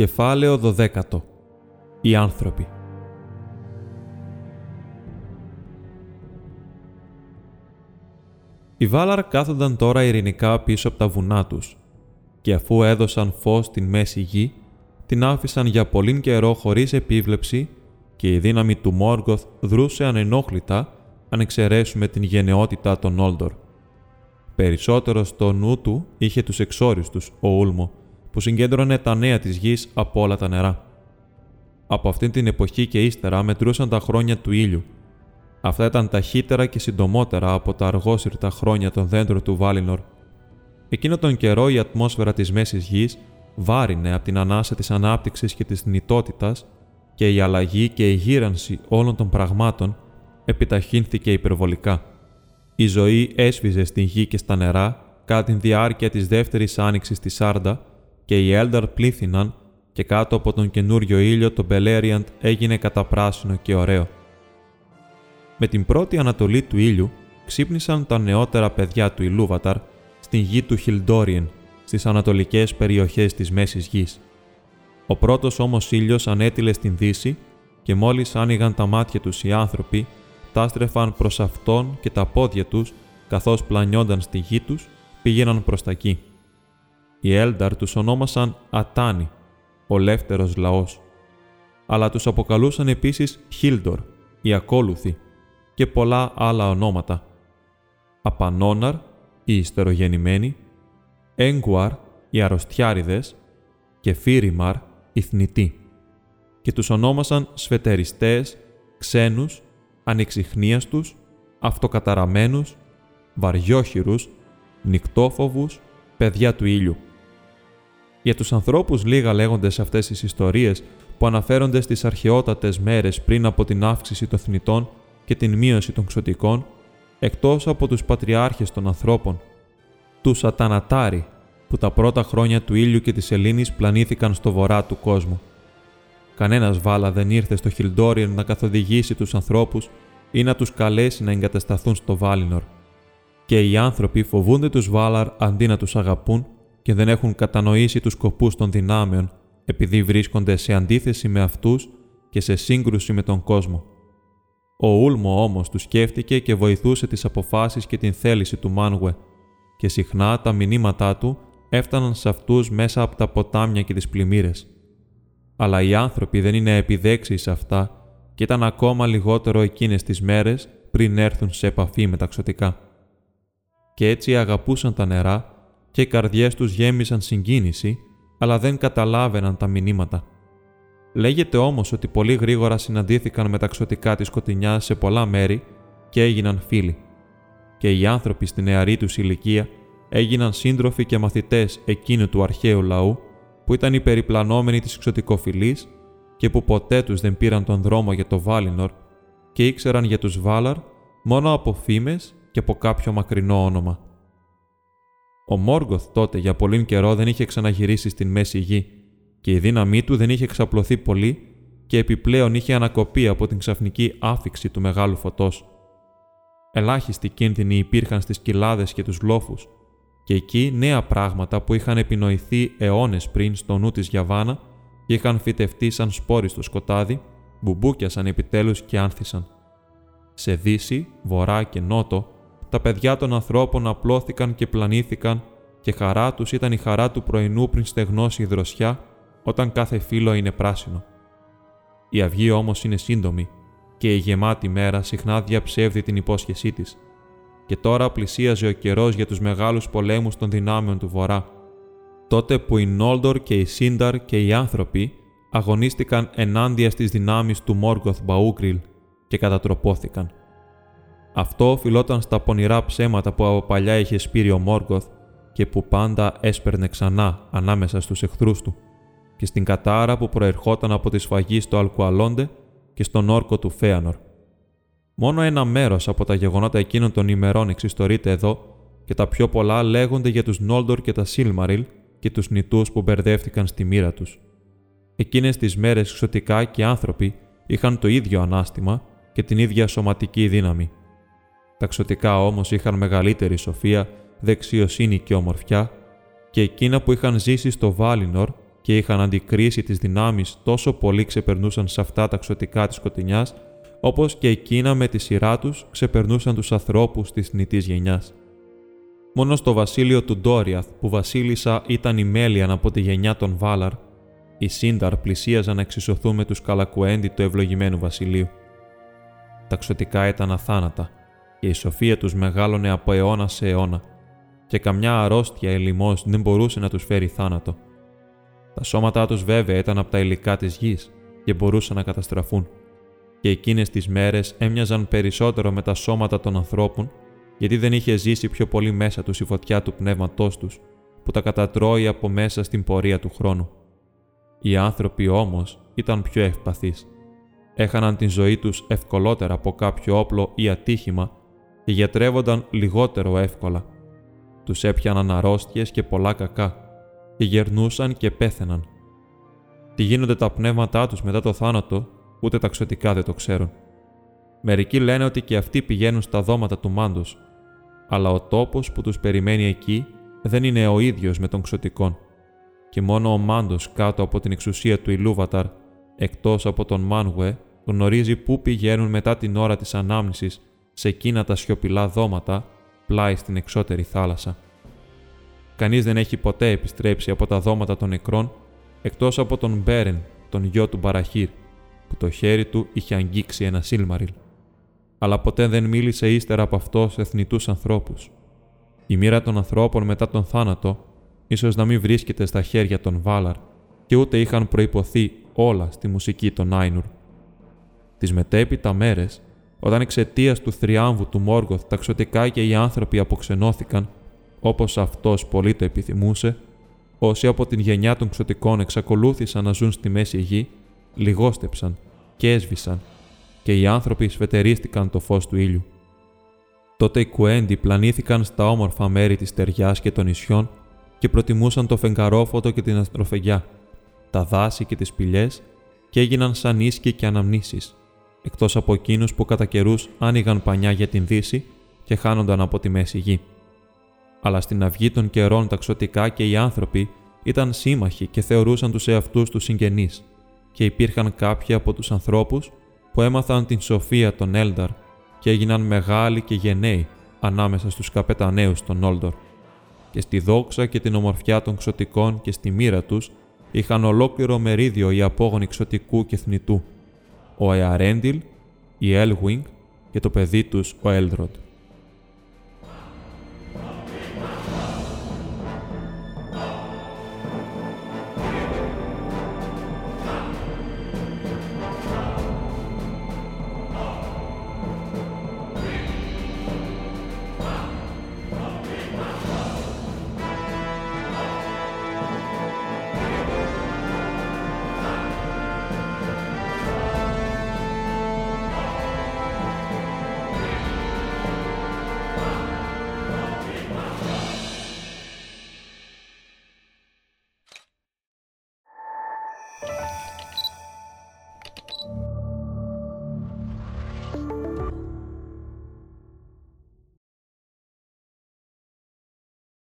Κεφάλαιο 12. Οι άνθρωποι. Οι Βάλαρ κάθονταν τώρα ειρηνικά πίσω από τα βουνά τους και αφού έδωσαν φως στην μέση γη, την άφησαν για πολύ καιρό χωρίς επίβλεψη και η δύναμη του Μόργοθ δρούσε ανενόχλητα αν εξαιρέσουμε την γενναιότητα των Όλντορ. Περισσότερο στο νου του είχε τους εξόριστους ο Ούλμο, που συγκέντρωνε τα νέα της γης από όλα τα νερά. Από αυτή την εποχή και ύστερα μετρούσαν τα χρόνια του ήλιου. Αυτά ήταν ταχύτερα και συντομότερα από τα αργόσυρτα χρόνια των δέντρων του Βάλινορ. Εκείνο τον καιρό η ατμόσφαιρα της μέσης γης βάρινε από την ανάσα της ανάπτυξης και της θνητότητας και η αλλαγή και η γύρανση όλων των πραγμάτων επιταχύνθηκε υπερβολικά. Η ζωή έσβηζε στην γη και στα νερά κατά τη διάρκεια της δεύτερης άνοιξης της Σάρντα και οι Έλνταρ πλήθυναν και κάτω από τον καινούριο ήλιο το Μπελέριαντ έγινε καταπράσινο και ωραίο. Με την πρώτη ανατολή του ήλιου ξύπνησαν τα νεότερα παιδιά του Ιλούβαταρ στην γη του Χιλντόριεν, στις ανατολικές περιοχές της Μέσης Γης. Ο πρώτος όμως ήλιος ανέτειλε στην δύση και μόλις άνοιγαν τα μάτια τους οι άνθρωποι, τα στρεφαν προς αυτόν και τα πόδια τους, καθώς πλανιόνταν στη γη τους, πήγαιναν προς τα εκεί. Οι Έλνταρ τους ονόμασαν Ατάνι, ο λεύτερος λαός, αλλά τους αποκαλούσαν επίσης Χίλντορ, οι ακόλουθοι, και πολλά άλλα ονόματα. Απανόναρ, οι ιστερογεννημένοι, Έγκουαρ, οι αρρωστιάριδες και Φίριμαρ, οι θνητοί. Και τους ονόμασαν σφετεριστές, ξένους, ανεξιχνίαστους, αυτοκαταραμένους, βαριόχειρους, νυκτόφοβους, παιδιά του ήλιου. Για τους ανθρώπους λίγα λέγονται σε αυτές τις ιστορίες που αναφέρονται στις αρχαιότατες μέρες πριν από την αύξηση των θνητών και την μείωση των ξωτικών, εκτός από τους πατριάρχες των ανθρώπων, τους Ατανατάρι, που τα πρώτα χρόνια του ήλιου και της Ελλήνης πλανήθηκαν στο βορρά του κόσμου. Κανένας βάλα δεν ήρθε στο Χιλντόριεν να καθοδηγήσει τους ανθρώπους ή να τους καλέσει να εγκατασταθούν στο Βάλινορ. Και οι άνθρωποι φοβούνται τους Βάλαρ αντί να τους αγαπούν και δεν έχουν κατανοήσει τους σκοπούς των δυνάμεων επειδή βρίσκονται σε αντίθεση με αυτούς και σε σύγκρουση με τον κόσμο. Ο Ούλμο όμως τους σκέφτηκε και βοηθούσε τις αποφάσεις και την θέληση του Μάνουε και συχνά τα μηνύματά του έφταναν σε αυτούς μέσα από τα ποτάμια και τις πλημμύρες. Αλλά οι άνθρωποι δεν είναι επιδέξιοι σε αυτά και ήταν ακόμα λιγότερο εκείνες τις μέρες πριν έρθουν σε επαφή με τα ξωτικά. Και έτσι αγαπούσαν τα νερά και οι καρδιές τους γέμισαν συγκίνηση, αλλά δεν καταλάβαιναν τα μηνύματα. Λέγεται όμως ότι πολύ γρήγορα συναντήθηκαν με τα ξωτικά της σκοτεινιάς σε πολλά μέρη και έγιναν φίλοι. Και οι άνθρωποι στη νεαρή τους ηλικία έγιναν σύντροφοι και μαθητές εκείνου του αρχαίου λαού που ήταν οι περιπλανόμενοι της ξωτικοφιλής και που ποτέ τους δεν πήραν τον δρόμο για το Βάλινορ και ήξεραν για τους Βάλαρ μόνο από φήμες και από κάποιο μακρινό όνομα. Ο Μόργκοθ τότε για πολύ καιρό δεν είχε ξαναγυρίσει στην μέση γη και η δύναμή του δεν είχε εξαπλωθεί πολύ και επιπλέον είχε ανακοπεί από την ξαφνική άφηξη του μεγάλου φωτός. Ελάχιστοι κίνδυνοι υπήρχαν στις κοιλάδες και τους λόφους και εκεί νέα πράγματα που είχαν επινοηθεί αιώνες πριν στο νου της Γιαβάνα και είχαν φυτευτεί σαν σπόροι στο σκοτάδι, μπουμπούκιασαν επιτέλους και άνθησαν. Σε δύση, βορρά και νότο τα παιδιά των ανθρώπων απλώθηκαν και πλανήθηκαν και χαρά τους ήταν η χαρά του πρωινού πριν στεγνώσει η δροσιά, όταν κάθε φύλλο είναι πράσινο. Η αυγή όμως είναι σύντομη και η γεμάτη μέρα συχνά διαψεύδει την υπόσχεσή της. Και τώρα πλησίαζε ο καιρός για τους μεγάλους πολέμους των δυνάμεων του Βορρά. Τότε που οι Νόλντορ και οι Σίνταρ και οι άνθρωποι αγωνίστηκαν ενάντια στις δυνάμεις του Μόργκοθ Μπαούγκριλ και κατατροπώθηκαν. Αυτό οφειλόταν στα πονηρά ψέματα που από παλιά είχε σπείρει ο Μόργκοθ και που πάντα έσπερνε ξανά ανάμεσα στους εχθρούς του. και στην κατάρα που προερχόταν από τη σφαγή στο Αλκουαλόντε και στον όρκο του Φέανορ. Μόνο ένα μέρος από τα γεγονότα εκείνων των ημερών εξιστορείται εδώ και τα πιο πολλά λέγονται για τους Νόλντορ και τα Σίλμαριλ και τους νητούς που μπερδεύτηκαν στη μοίρα τους. Εκείνες τις μέρες εξωτικά και άνθρωποι είχαν το ίδιο ανάστημα και την ίδια σωματική δύναμη. Τα ξωτικά όμως είχαν μεγαλύτερη σοφία, δεξιοσύνη και ομορφιά, και εκείνα που είχαν ζήσει στο Βάλινορ και είχαν αντικρίσει τις δυνάμεις τόσο πολύ ξεπερνούσαν σε αυτά τα ξωτικά της σκοτεινιάς, όπως και εκείνα με τη σειρά τους ξεπερνούσαν τους ανθρώπους της θνητής γενιάς. Μόνο στο βασίλειο του Ντόριαθ, που βασίλισσα ήταν η Μέλιαν από τη γενιά των Βάλαρ, οι Σύνταρ πλησίαζαν να εξισωθούν με τους Καλακουέντι του ευλογημένου βασιλείου. Τα ξωτικά ήταν αθάνατα και η σοφία τους μεγάλωνε από αιώνα σε αιώνα, και καμιά αρρώστια ή δεν μπορούσε να τους φέρει θάνατο. Τα σώματά τους βέβαια ήταν από τα υλικά της γης και μπορούσαν να καταστραφούν, και εκείνες τις μέρες έμοιαζαν περισσότερο με τα σώματα των ανθρώπων γιατί δεν είχε ζήσει πιο πολύ μέσα τους η φωτιά του πνεύματός τους, που τα κατατρώει από μέσα στην πορεία του χρόνου. Οι άνθρωποι όμως ήταν πιο ευπαθείς. Έχαναν την ζωή τους ευκολότερα από κάποιο όπλο ή ατύχημα και γιατρεύονταν λιγότερο εύκολα. Τους έπιαναν αρρώστιες και πολλά κακά, και γερνούσαν και πέθαιναν. Τι γίνονται τα πνεύματά τους μετά το θάνατο, ούτε τα ξωτικά δεν το ξέρουν. Μερικοί λένε ότι και αυτοί πηγαίνουν στα δώματα του μάντος αλλά ο τόπος που τους περιμένει εκεί δεν είναι ο ίδιος με τον ξωτικών και μόνο ο Μάντος κάτω από την εξουσία του Ιλούβαταρ, εκτός από τον Μάνγουε, γνωρίζει πού πηγαίνουν μετά την ώρα της ανάμνησης σε εκείνα τα σιωπηλά δώματα πλάι στην εξώτερη θάλασσα. Κανείς δεν έχει ποτέ επιστρέψει από τα δώματα των νεκρών εκτός από τον Μπέρεν, τον γιο του Μπαραχύρ, που το χέρι του είχε αγγίξει ένα Σίλμαριλ αλλά ποτέ δεν μίλησε ύστερα από αυτός σε εθνητούς ανθρώπους. Η μοίρα των ανθρώπων μετά τον θάνατο ίσως να μην βρίσκεται στα χέρια των Βάλαρ και ούτε είχαν προϋποθεί όλα στη μουσική των Άινουρ. Τις μετέπειτα μέρες, όταν εξαιτίας του θριάμβου του Μόργοθ τα ξωτικά και οι άνθρωποι αποξενώθηκαν, όπως αυτός πολύ το επιθυμούσε, όσοι από την γενιά των ξωτικών εξακολούθησαν να ζουν στη μέση γη, λιγόστεψαν και έσβησαν και οι άνθρωποι σφετερίστηκαν το φως του ήλιου. Τότε οι κουέντι πλανήθηκαν στα όμορφα μέρη της ταιριάς και των νησιών και προτιμούσαν το φεγγαρόφωτο και την αστροφεγιά, τα δάση και τις σπηλιές και έγιναν σαν ίσκοι και αναμνήσεις, εκτός από εκείνους που κατά καιρούς άνοιγαν πανιά για την δύση και χάνονταν από τη μέση γη. Αλλά στην αυγή των καιρών τα ξωτικά και οι άνθρωποι ήταν σύμμαχοι και θεωρούσαν τους εαυτούς τους συγγενείς και υπήρχαν κάποιοι από τους ανθρώπους που έμαθαν την σοφία των Έλνταρ και έγιναν μεγάλοι και γενναίοι ανάμεσα στους καπεταναίους των Όλντορ. Και στη δόξα και την ομορφιά των ξωτικών και στη μοίρα τους είχαν ολόκληρο μερίδιο οι απόγονοι ξωτικού και θνητού, ο Εαρέντιλ, η Έλγουινγκ και το παιδί τους ο Έλδροντ.